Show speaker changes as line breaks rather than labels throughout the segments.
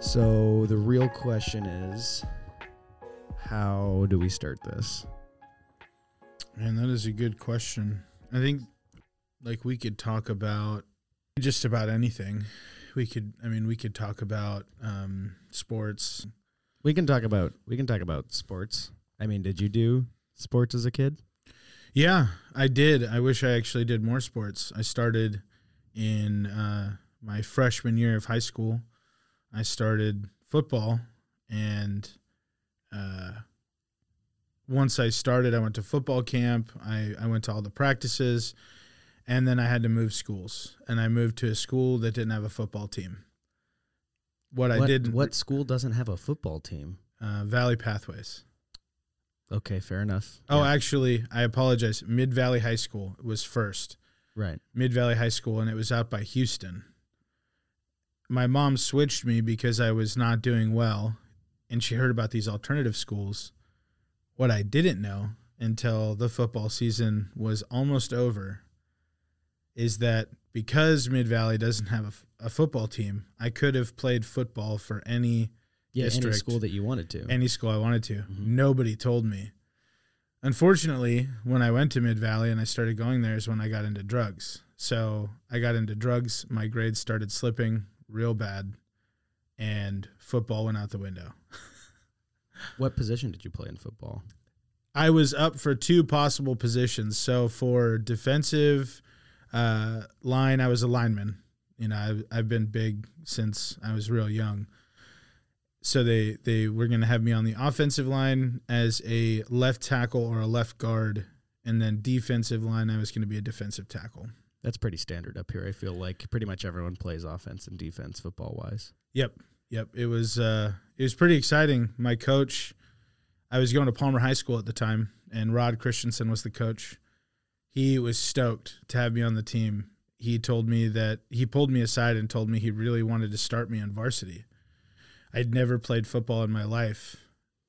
So the real question is how do we start this?
And that is a good question. I think like we could talk about just about anything. We could I mean we could talk about um sports.
We can talk about we can talk about sports. I mean, did you do sports as a kid?
Yeah, I did. I wish I actually did more sports. I started in uh, my freshman year of high school. I started football, and uh, once I started, I went to football camp. I, I went to all the practices, and then I had to move schools. And I moved to a school that didn't have a football team. What, I did,
what school doesn't have a football team?
uh, Valley Pathways.
Okay, fair enough.
Oh,
Yeah,
actually, I apologize. Mid Valley High School was first.
right.
Mid Valley High School, and it was out by Houston. My mom switched me because I was not doing well, and she heard about these alternative schools. What I didn't know until the football season was almost over is that because Mid Valley doesn't have a football team, I could have played football for any
Yeah, any
district,
school that you wanted to.
any school I wanted to.
Mhm.
Nobody told me. Unfortunately, when I went to Mid Valley and I started going there is when I got into drugs. So I got into drugs. My grades started slipping real bad, and football went out the window.
what position did you play in football?
I was up for two possible positions. So for defensive uh, line, I was a lineman. You know, I've, I've been big since I was real young. So they they were going to have me on the offensive line as a left tackle or a left guard, and then defensive line, I was going to be a defensive tackle.
That's pretty standard up here. I feel like pretty much everyone plays offense and defense football wise.
Yep, yep. It was uh, it was pretty exciting. My coach, I was going to Palmer High School at the time, and Rod Christensen was the coach. He was stoked to have me on the team. He told me that he pulled me aside and told me he really wanted to start me on varsity. I'd never played football in my life.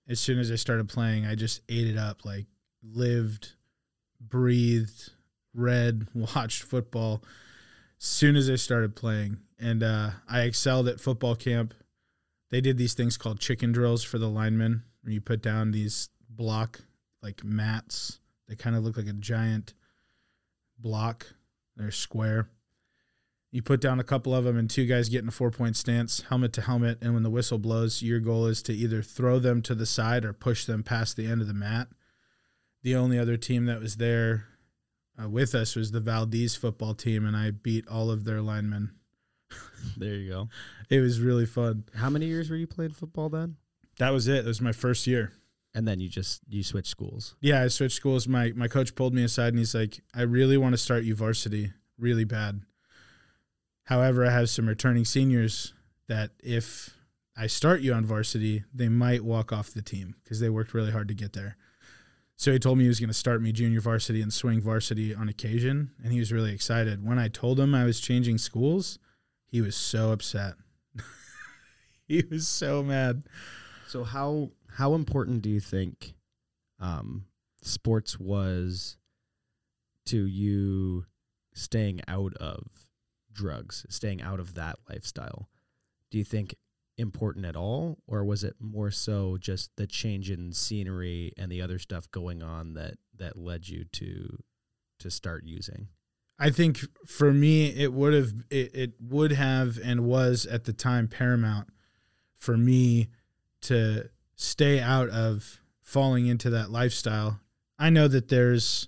As soon as I started playing, I just ate it up. Like lived, breathed, read, watched football. Soon as I started playing, and uh, I excelled at football camp. They did these things called chicken drills for the linemen, where you put down these block like mats. They kind of look like a giant block. They're square. You put down a couple of them, and two guys get in a four point stance, helmet to helmet. And when the whistle blows, your goal is to either throw them to the side or push them past the end of the mat. The only other team that was there uh, with us was the Valdez football team, and I beat all of their linemen.
There you go.
It was really fun.
How many years were you playing football then?
That was it. It was my first year.
And then you just you switched schools.
Yeah, I switched schools. My my coach pulled me aside and he's like, "I really want to start you varsity, really bad. However, I have some returning seniors that if I start you on varsity, they might walk off the team because they worked really hard to get there." So he told me he was going to start me junior varsity and swing varsity on occasion, and he was really excited. When I told him I was changing schools, he was so upset. he was so mad.
So how how important do you think um, sports was to you staying out of drugs, staying out of that lifestyle? Do you think important at all, or was it more so just the change in scenery and the other stuff going on that that led you to to start using?
I think for me, it would have it, it would have and was at the time paramount for me to stay out of falling into that lifestyle. I know that there's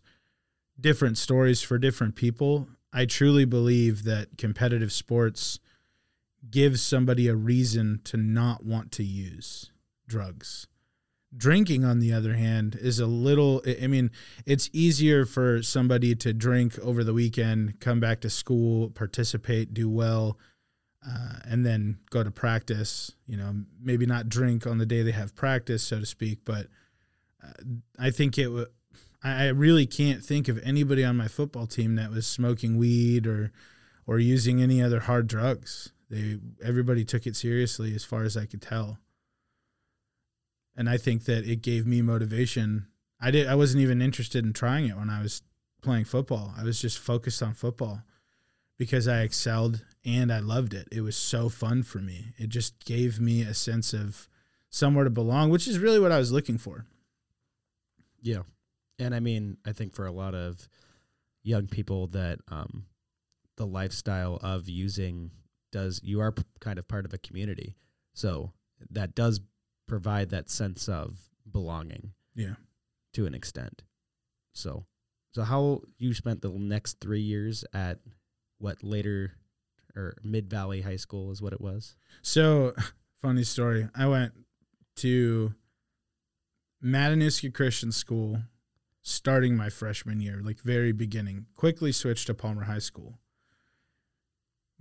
different stories for different people. I truly believe that competitive sports gives somebody a reason to not want to use drugs. Drinking, on the other hand, is a little, I mean, it's easier for somebody to drink over the weekend, come back to school, participate, do well, uh, and then go to practice. You know, maybe not drink on the day they have practice, so to speak. But uh, I think it. W- I I really can't think of anybody on my football team that was smoking weed or or using any other hard drugs. They everybody took it seriously, as far as I could tell. And I think that it gave me motivation. I did. I wasn't even interested in trying it when I was playing football. I was just focused on football because I excelled and I loved it. It was so fun for me. It just gave me a sense of somewhere to belong, which is really what I was looking for.
Yeah. And I mean, I think for a lot of young people that um, the lifestyle of using does, you are p- kind of part of a community. So that does provide that sense of belonging.
Yeah.
To an extent. So, so how you spent the next three years at what later or Mid Valley High School is what it was?
So, funny story. I went to Matanuska Christian School starting my freshman year, like very beginning. Quickly switched to Palmer High School.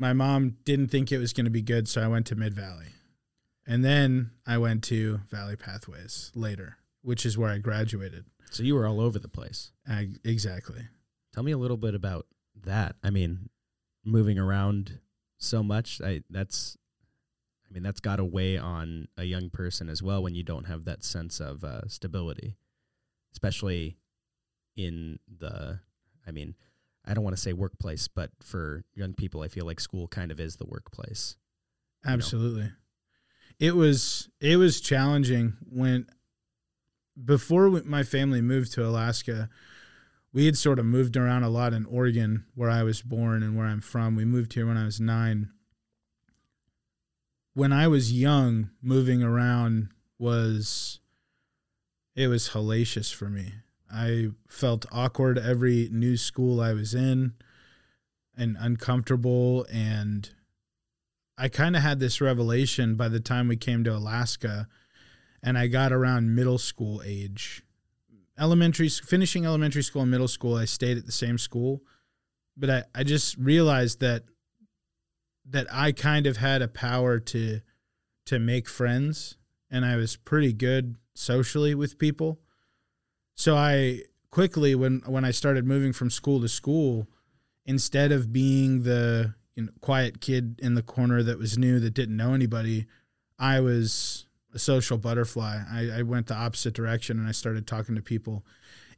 My mom didn't think it was going to be good, so I went to Mid Valley. And then I went to Valley Pathways later, which is where I graduated.
So you were all over the place.
I, exactly.
Tell me a little bit about that. I mean, moving around so much, I that's I mean, that's got to weigh on a young person as well when you don't have that sense of uh, stability, especially in the, I mean, I don't want to say workplace, but for young people, I feel like school kind of is the workplace.
Absolutely. Know? It was it was challenging when before my family moved to Alaska. We had sort of moved around a lot in Oregon, where I was born and where I'm from. We moved here when I was nine when I was young, moving around was it was hellacious for me. I felt awkward every new school I was in and uncomfortable and I kind of had this revelation by the time we came to Alaska and I got around middle school age. Elementary finishing elementary school and middle school I stayed at the same school, but I I just realized that that I kind of had a power to to make friends and I was pretty good socially with people. So I quickly when when I started moving from school to school, instead of being the you know, quiet kid in the corner that was new that didn't know anybody, I was a social butterfly. I, I went the opposite direction and I started talking to people.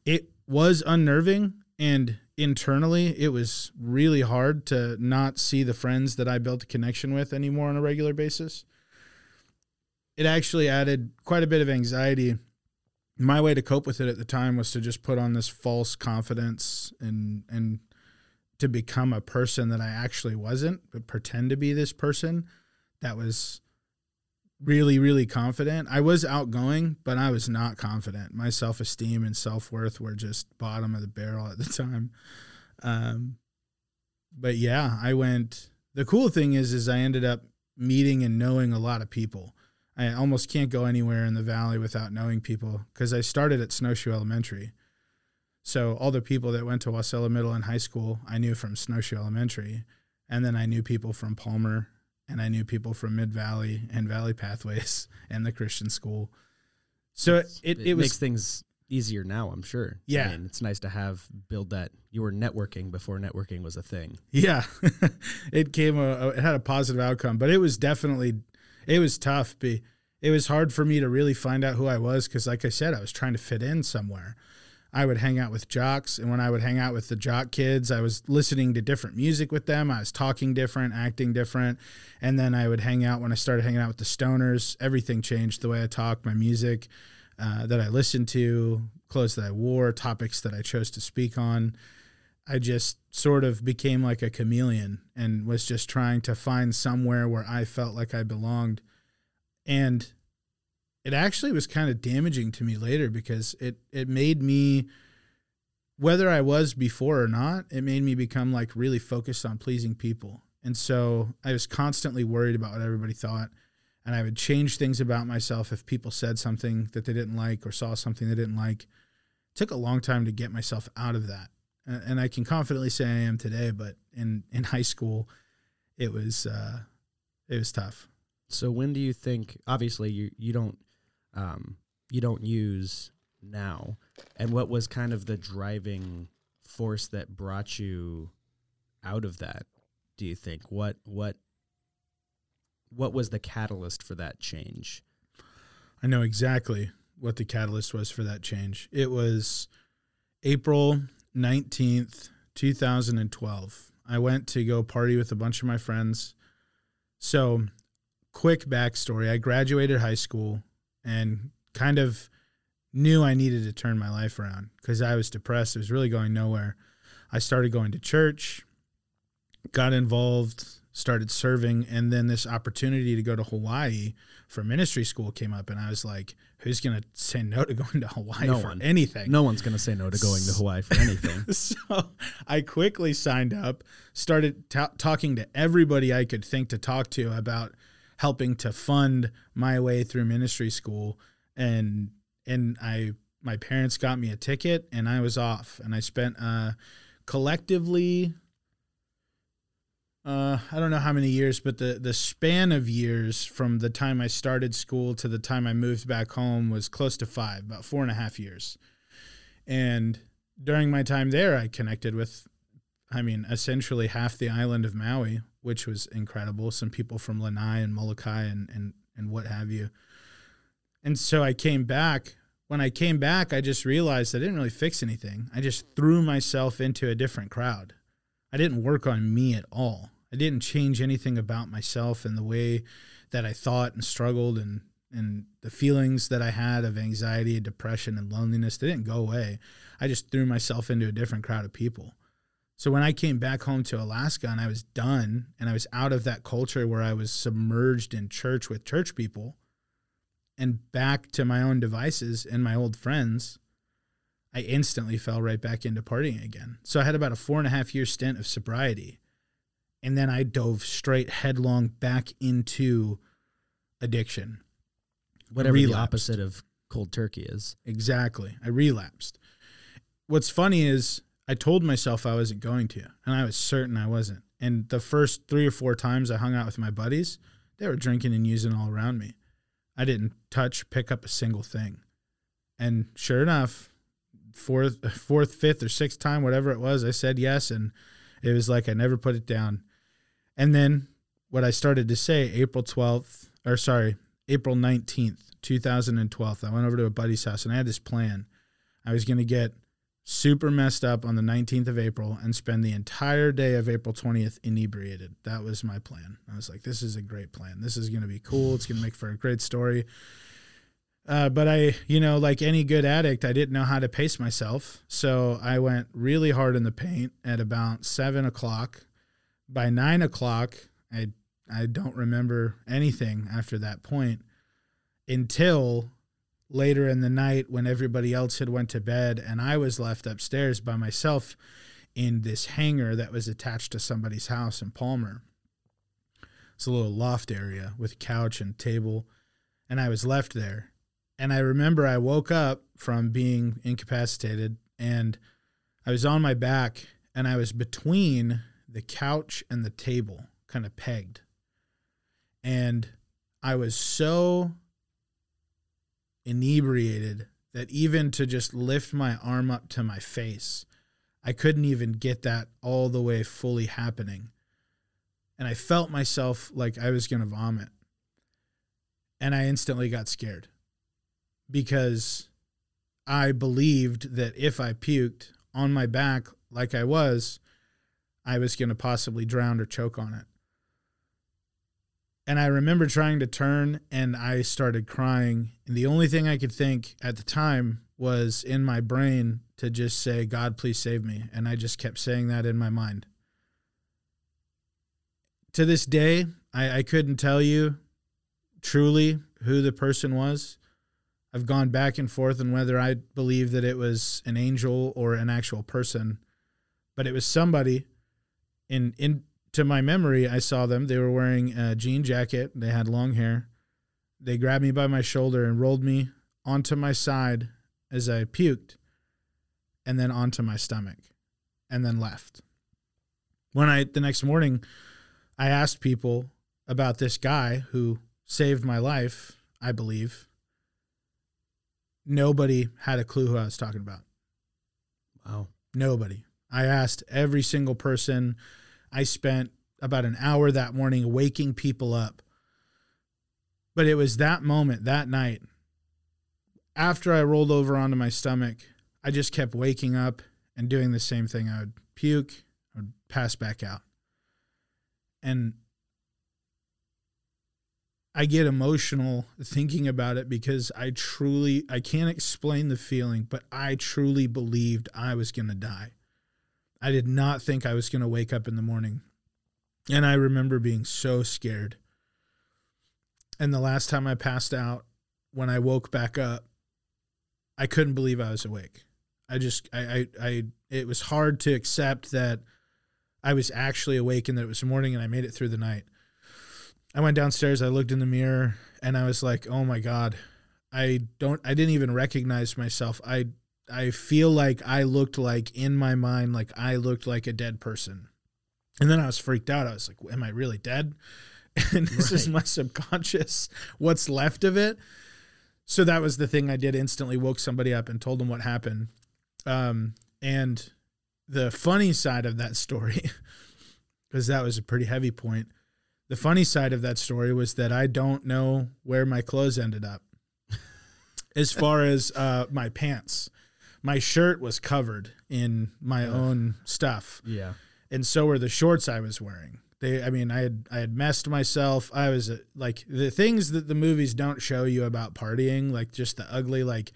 It was unnerving and internally it was really hard to not see the friends that I built a connection with anymore on a regular basis. It actually added quite a bit of anxiety. My way to cope with it at the time was to just put on this false confidence and and to become a person that I actually wasn't, but pretend to be this person that was really, really confident. I was outgoing, but I was not confident. My self esteem and self worth were just bottom of the barrel at the time. Um, but yeah, I went. The cool thing is, is I ended up meeting and knowing a lot of people. I almost can't go anywhere in the valley without knowing people because I started at Snowshoe Elementary. So all the people that went to Wasilla Middle and High School, I knew from Snowshoe Elementary, and then I knew people from Palmer and I knew people from Mid Valley and Valley Pathways and the Christian school. So it, it,
it,
it was,
makes things easier now, I'm sure.
Yeah.
I mean, it's nice to have build that you were networking before networking was a thing.
Yeah. it came a, it had a positive outcome, but it was definitely it was tough. Be it was hard for me to really find out who I was cuz like I said I was trying to fit in somewhere. I would hang out with jocks. And when I would hang out with the jock kids, I was listening to different music with them. I was talking different, acting different. And then I would hang out when I started hanging out with the stoners. Everything changed the way I talk, my music uh, that I listened to, clothes that I wore, topics that I chose to speak on. I just sort of became like a chameleon and was just trying to find somewhere where I felt like I belonged. And it actually was kind of damaging to me later because it it made me whether I was before or not, it made me become like really focused on pleasing people. And so I was constantly worried about what everybody thought. And I would change things about myself if people said something that they didn't like or saw something they didn't like. It took a long time to get myself out of that. And I can confidently say I am today, but in, in high school, it was uh, it was tough.
So when do you think? Obviously, you you don't um, you don't use now, and what was kind of the driving force that brought you out of that? Do you think what what what was the catalyst for that change?
I know exactly what the catalyst was for that change. It was April 19th, 2012. I went to go party with a bunch of my friends. So, quick backstory I graduated high school and kind of knew I needed to turn my life around because I was depressed. It was really going nowhere. I started going to church, got involved, started serving, and then this opportunity to go to Hawaii for ministry school came up, and I was like, "Who's gonna say no to going to Hawaii
No
for
one.
anything?"
No one's going to say no to going to Hawaii for anything.
so I quickly signed up, started ta talking to everybody I could think to talk to about helping to fund my way through ministry school, and and I my parents got me a ticket, and I was off, and I spent uh, collectively. Uh, I don't know how many years, but the, the span of years from the time I started school to the time I moved back home was close to five, about four and a half years. And during my time there, I connected with, I mean, essentially half the island of Maui, which was incredible. Some people from Lanai and Molokai and, and, and what have you. And so I came back. When I came back, I just realized I didn't really fix anything. I just threw myself into a different crowd. I didn't work on me at all. I didn't change anything about myself and the way that I thought and struggled and and the feelings that I had of anxiety, and depression, and loneliness, they didn't go away. I just threw myself into a different crowd of people. So when I came back home to Alaska and I was done and I was out of that culture where I was submerged in church with church people and back to my own devices and my old friends, I instantly fell right back into partying again. So I had about a four and a half year stint of sobriety. And then I dove straight headlong back into addiction.
Whatever the opposite of cold turkey is.
Exactly. I relapsed. What's funny is I told myself I wasn't going to, and I was certain I wasn't. And the first three or four times I hung out with my buddies, they were drinking and using all around me. I didn't touch, pick up a single thing. And sure enough, fourth, fourth, fifth, or sixth time, whatever it was, I said yes, and it was like I never put it down. And then what I started to say, April twelfth, or sorry, April nineteenth, two thousand and twelve, I went over to a buddy's house and I had this plan. I was going to get super messed up on the 19th of April and spend the entire day of April 20th inebriated. That was my plan. I was like, this is a great plan. This is going to be cool. It's going to make for a great story. Uh, but I, you know, like any good addict, I didn't know how to pace myself. So I went really hard in the paint at about seven o'clock. By nine o'clock, I I don't remember anything after that point until later in the night when everybody else had went to bed and I was left upstairs by myself in this hangar that was attached to somebody's house in Palmer. It's a little loft area with a couch and table and I was left there. And I remember I woke up from being incapacitated and I was on my back and I was between the couch and the table, kind of pegged. And I was so inebriated that even to just lift my arm up to my face, I couldn't even get that all the way fully happening. And I felt myself like I was going to vomit. And I instantly got scared because I believed that if I puked on my back like I was, I was going to possibly drown or choke on it. And I remember trying to turn and I started crying. And the only thing I could think at the time was in my brain to just say, God, please save me. And I just kept saying that in my mind. To this day, I, I couldn't tell you truly who the person was. I've gone back and forth on whether I believe that it was an angel or an actual person, but it was somebody. In in to my memory, I saw them. They were wearing a jean jacket. They had long hair. They grabbed me by my shoulder and rolled me onto my side as I puked, and then onto my stomach, and then left. When I the next morning, I asked people about this guy who saved my life. I believe nobody had a clue who I was talking about.
Wow.
Nobody. I asked every single person. I spent about an hour that morning waking people up. But it was that moment, that night, after I rolled over onto my stomach, I just kept waking up and doing the same thing. I would puke, I would pass back out. And I get emotional thinking about it because I truly I can't explain the feeling, but I truly believed I was going to die. I did not think I was going to wake up in the morning. And I remember being so scared. And the last time I passed out, when I woke back up, I couldn't believe I was awake. I just I I, I it was hard to accept that I was actually awake and that it was morning and I made it through the night. I went downstairs, I looked in the mirror, and I was like, "Oh my god, I don't I didn't even recognize myself. I I feel like I looked like in my mind like I looked like a dead person." And then I was freaked out. I was like, "Am I really dead?" And this right. is my subconscious, what's left of it. So that was the thing I did instantly woke somebody up and told them what happened. Um, and the funny side of that story, because that was a pretty heavy point, the funny side of that story was that I don't know where my clothes ended up. as far as uh, my pants, my shirt was covered in my own stuff.
Yeah.
And so were the shorts I was wearing. They, I mean, I had I had messed myself. I was uh, like the things that the movies don't show you about partying, like just the ugly, like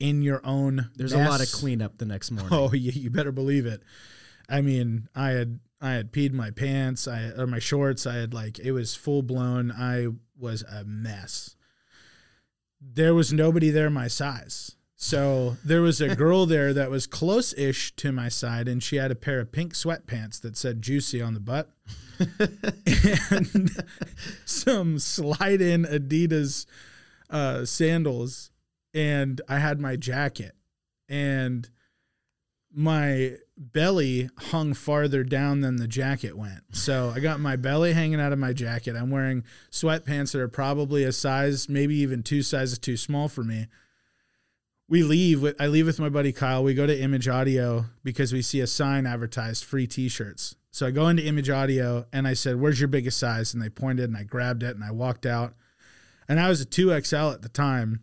in your own.
There's
mess.
a lot of cleanup the next morning.
Oh, you, you better believe it. I mean, I had I had peed my pants, I or my shorts. I had like it was full blown. I was a mess. There was nobody there my size. So there was a girl there that was close ish to my side, and she had a pair of pink sweatpants that said juicy on the butt. and some slide in Adidas uh, sandals and I had my jacket and my belly hung farther down than the jacket went. So I got my belly hanging out of my jacket. I'm wearing sweatpants that are probably a size, maybe even two sizes too small for me. We leave with I leave with my buddy Kyle. We go to Image Audio because we see a sign advertised free t-shirts. So I go into Image Audio and I said, "Where's your biggest size?" and they pointed and I grabbed it and I walked out. And I was a 2XL at the time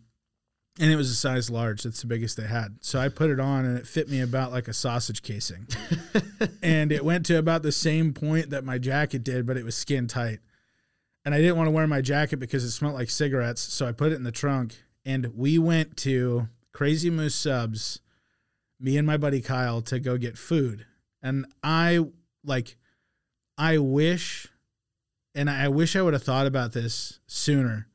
and it was a size large. That's the biggest they had. So I put it on, and it fit me about like a sausage casing. and it went to about the same point that my jacket did, but it was skin tight. And I didn't want to wear my jacket because it smelled like cigarettes. So I put it in the trunk, and we went to Crazy Moose Subs, me and my buddy Kyle, to go get food. And I like, I wish, and I wish I would have thought about this sooner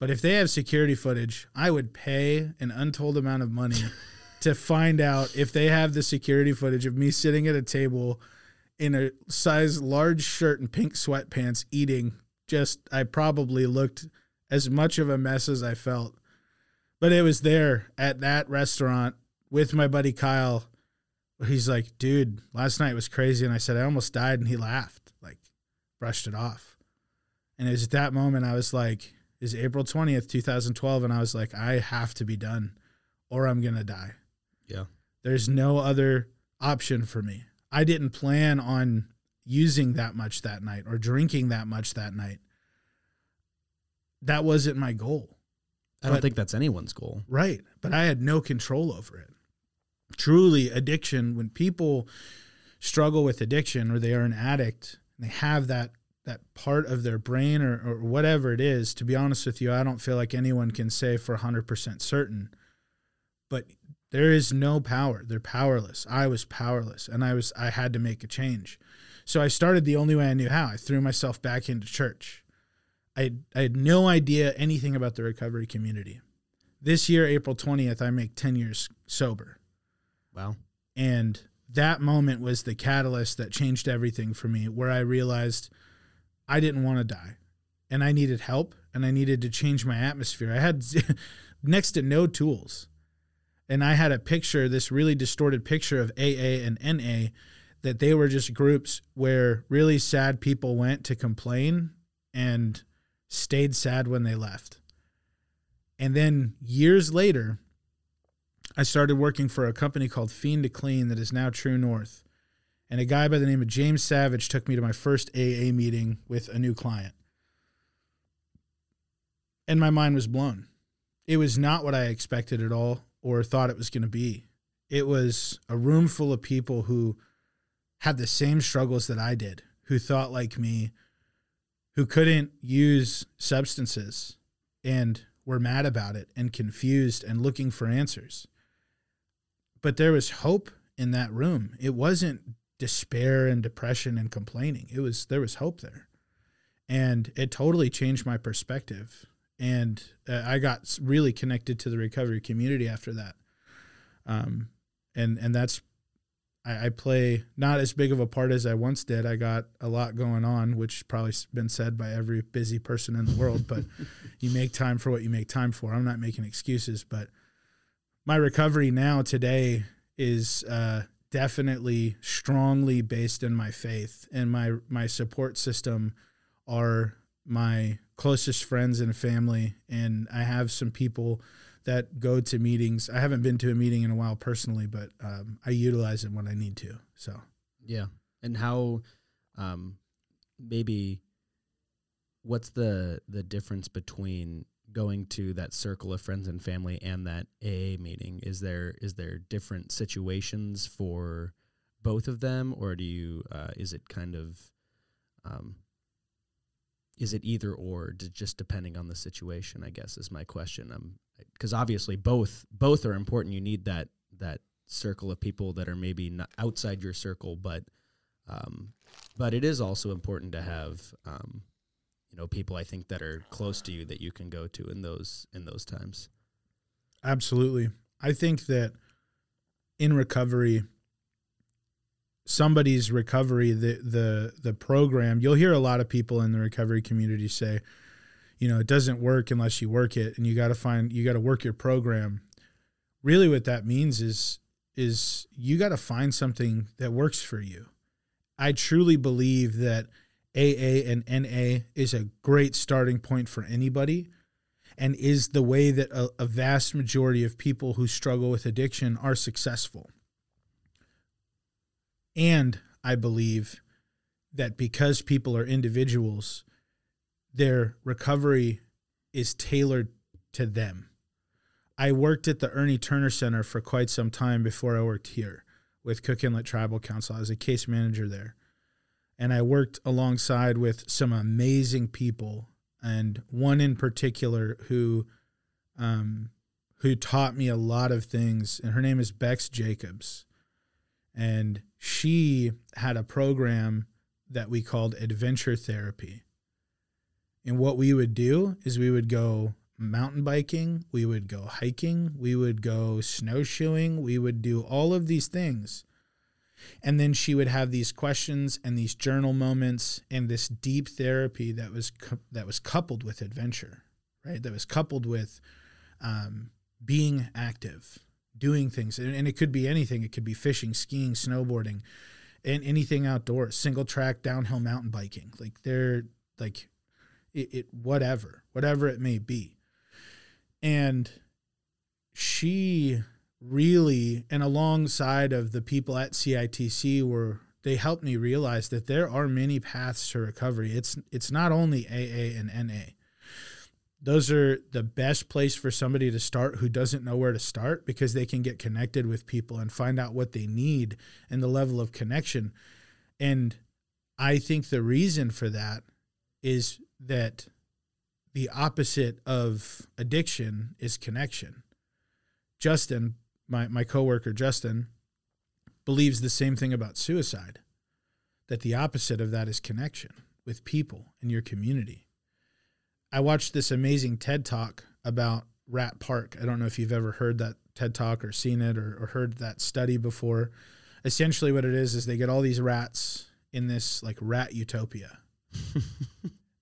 but if they have security footage, I would pay an untold amount of money to find out if they have the security footage of me sitting at a table in a size large shirt and pink sweatpants eating. Just, I probably looked as much of a mess as I felt. But it was there at that restaurant with my buddy Kyle. He's like, dude, last night was crazy. And I said, I almost died. And he laughed, like, brushed it off. And it was at that moment I was like, is April 20th, 2012. And I was like, I have to be done or I'm going to die.
Yeah.
There's no other option for me. I didn't plan on using that much that night or drinking that much that night. That wasn't my goal.
I don't think that's anyone's goal.
Right. But I had no control over it. Truly, addiction, when people struggle with addiction or they are an addict and they have that that part of their brain or, or whatever it is, to be honest with you, I don't feel like anyone can say for 100% certain. But there is no power. They're powerless. I was powerless and I was I had to make a change. So I started the only way I knew how. I threw myself back into church. I I had no idea anything about the recovery community. This year April 20th I make 10 years sober.
Wow.
And that moment was the catalyst that changed everything for me where I realized I didn't want to die and I needed help and I needed to change my atmosphere. I had next to no tools. And I had a picture, this really distorted picture of AA and NA, that they were just groups where really sad people went to complain and stayed sad when they left. And then years later, I started working for a company called Fiend to Clean that is now True North and a guy by the name of James Savage took me to my first AA meeting with a new client. And my mind was blown. It was not what I expected at all or thought it was going to be. It was a room full of people who had the same struggles that I did, who thought like me, who couldn't use substances and were mad about it and confused and looking for answers. But there was hope in that room. It wasn't despair and depression and complaining. It was there was hope there. And it totally changed my perspective. And uh, I got really connected to the recovery community after that. Um, and and that's I, I, play not as big of a part as I once did. I got a lot going on, which probably has been said by every busy person in the world. But you make time for what you make time for. I'm not making excuses, but my recovery now today is uh, definitely strongly based in my faith, and my my support system are my closest friends and family, and I have some people that go to meetings. I haven't been to a meeting in a while personally, but um, I utilize it when I need to. So
yeah, and how um, maybe what's the the difference between going to that circle of friends and family and that AA meeting? Is there is there different situations for both of them, or do you uh, is it kind of um, is it either or just depending on the situation i guess is my question. Um because obviously both both are important. You need that that circle of people that are maybe not outside your circle but um but it is also important to have um you know people i think that are close to you that you can go to in those in those times.
Absolutely. I think that in recovery somebody's recovery, the the the program, you'll hear a lot of people in the recovery community say, you know, it doesn't work unless you work it, and you got to find you got to work your program. Really, what that means is is you got to find something that works for you. I truly believe that AA and NA is a great starting point for anybody and is the way that a, a, vast majority of people who struggle with addiction are successful. And I believe that because people are individuals, their recovery is tailored to them. I worked at the Ernie Turner Center for quite some time before I worked here with Cook Inlet Tribal Council. I was a case manager there. And I worked alongside with some amazing people, and one in particular who um, who taught me a lot of things. And her name is Bex Jacobs. And she had a program that we called adventure therapy. And what we would do is we would go mountain biking, we would go hiking, we would go snowshoeing, we would do all of these things. And then she would have these questions and these journal moments and this deep therapy that was that was coupled with adventure, right? That was coupled with um, being active, doing things and, it could be anything. It could be fishing skiing snowboarding and anything outdoors single track downhill mountain biking. Like they're like it, it whatever whatever it may be. And she really and alongside of the people at CITC were they helped me realize that there are many paths to recovery. It's it's not only AA and NA those are the best place for somebody to start who doesn't know where to start because they can get connected with people and find out what they need and the level of connection. And I think the reason for that is that the opposite of addiction is connection. Justin, my, my coworker Justin, believes the same thing about suicide. That the opposite of that is connection with people in your community I watched this amazing TED talk about Rat Park. I don't know if you've ever heard that TED talk or seen it or, or heard that study before. Essentially, what it is is they get all these rats in this like rat utopia.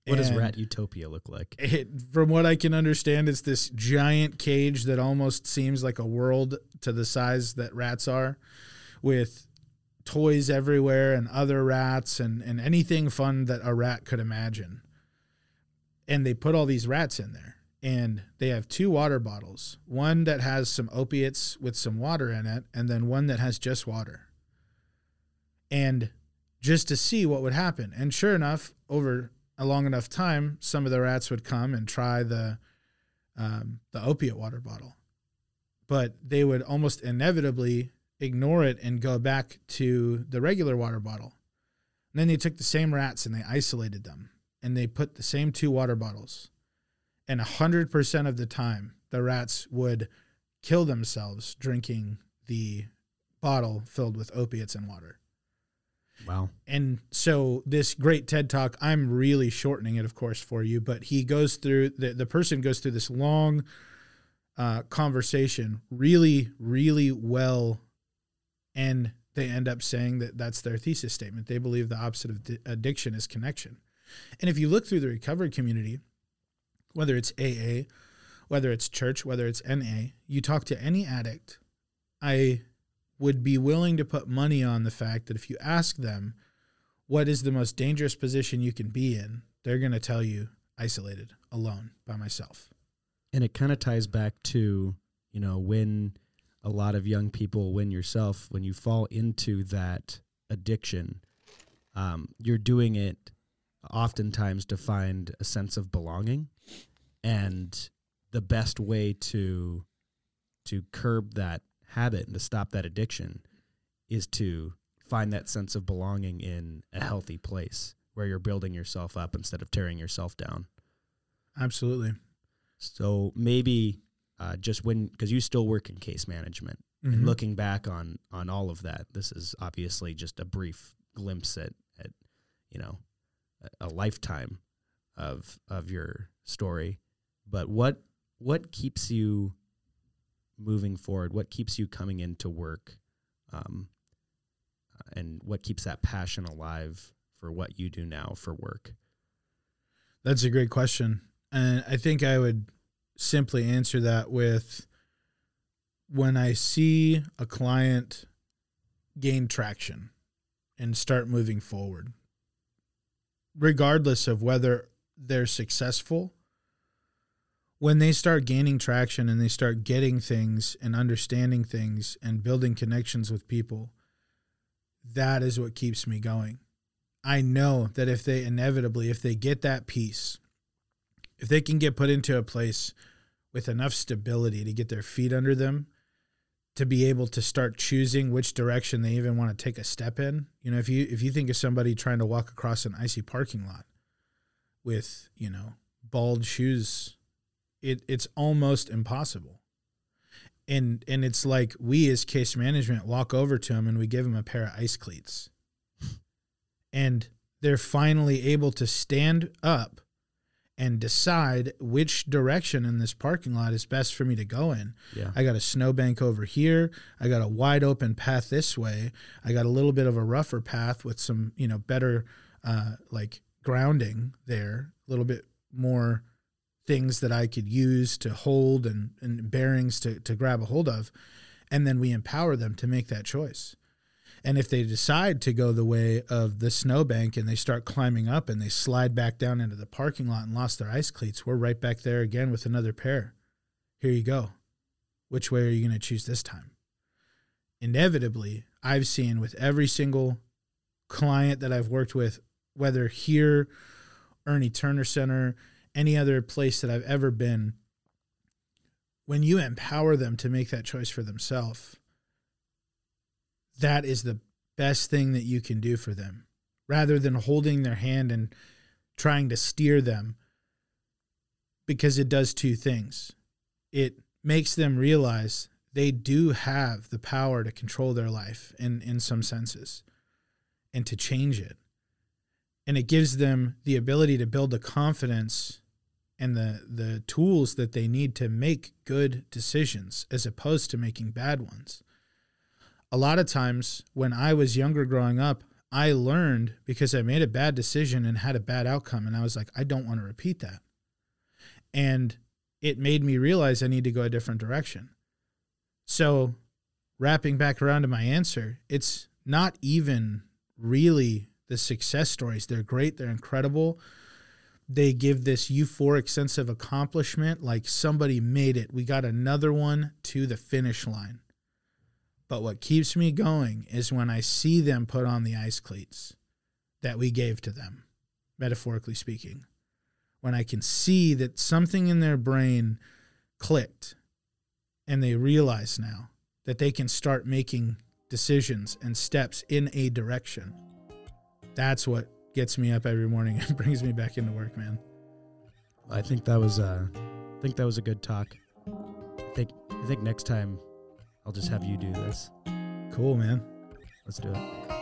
what does rat utopia look like?
It, from what I can understand, it's this giant cage that almost seems like a world to the size that rats are, with toys everywhere and other rats and, and anything fun that a rat could imagine and they put all these rats in there. And they have two water bottles one that has some opiates with some water in it and then one that has just water. And just to see what would happen. And sure enough over a long enough time some of the rats would come and try the um, the opiate water bottle. But they would almost inevitably ignore it and go back to the regular water bottle. And then they took the same rats and they isolated them and they put the same two water bottles. And 100% of the time, the rats would kill themselves drinking the bottle filled with opiates and water.
Wow.
And so this great TED talk, I'm really shortening it, of course, for you, but he goes through the, the person goes through this long uh, conversation really, really well. And they end up saying that that's their thesis statement. They believe the opposite of di- addiction is connection. And if you look through the recovery community, whether it's AA, whether it's church, whether it's NA, you talk to any addict, I would be willing to put money on the fact that if you ask them what is the most dangerous position you can be in, they're going to tell you isolated, alone, by myself.
And it kind of ties back to, you know, when a lot of young people, when yourself, when you fall into that addiction, um, you're doing it oftentimes to find a sense of belonging. And the best way to to curb that habit and to stop that addiction is to find that sense of belonging in a healthy place where you're building yourself up instead of tearing yourself down.
Absolutely.
So maybe uh, just when because you still work in case management
Mhm.
and looking back on on all of that, this is obviously just a brief glimpse at at you know a, lifetime of of your story. But what what keeps you moving forward? What keeps you coming into work? Um, and what keeps that passion alive for what you do now for work?
That's a great question. And I think I would simply answer that with when I see a client gain traction and start moving forward, regardless of whether they're successful, when they start gaining traction and they start getting things and understanding things and building connections with people, that is what keeps me going. I know that if they inevitably, if they get that piece, if they can get put into a place with enough stability to get their feet under them, to be able to start choosing which direction they even want to take a step in. You know, if you if you think of somebody trying to walk across an icy parking lot with, you know, bald shoes, it it's almost impossible. And and it's like we as case management walk over to them and we give them a pair of ice cleats and they're finally able to stand up and decide which direction in this parking lot is best for me to go in.
Yeah.
I got a snowbank over here. I got a wide open path this way. I got a little bit of a rougher path with some, you know, better uh, like grounding there, a little bit more things that I could use to hold and, and bearings to, to grab a hold of. And then we empower them to make that choice. And if they decide to go the way of the snowbank and they start climbing up and they slide back down into the parking lot and lost their ice cleats, we're right back there again with another pair. Here you go. Which way are you going to choose this time? Inevitably, I've seen with every single client that I've worked with, whether here, Ernie Turner Center, any other place that I've ever been, when you empower them to make that choice for themselves, that is the best thing that you can do for them rather than holding their hand and trying to steer them because it does two things. It makes them realize they do have the power to control their life in, in some senses and to change it. And it gives them the ability to build the confidence and the, the tools that they need to make good decisions as opposed to making bad ones a lot of times when I was younger growing up, I learned because I made a bad decision and had a bad outcome. And I was like, I don't want to repeat that. And it made me realize I need to go a different direction. So, wrapping back around to my answer, it's not even really the success stories. They're great, they're incredible. They give this euphoric sense of accomplishment like somebody made it. We got another one to the finish line. But what keeps me going is when I see them put on the ice cleats that we gave to them, metaphorically speaking. When I can see that something in their brain clicked and they realize now that they can start making decisions and steps in a direction. That's what gets me up every morning and brings me back into work, man.
I think that was uh, I think that was a good talk. I think I think next time I'll just have you do this.
Cool, man.
Let's do it.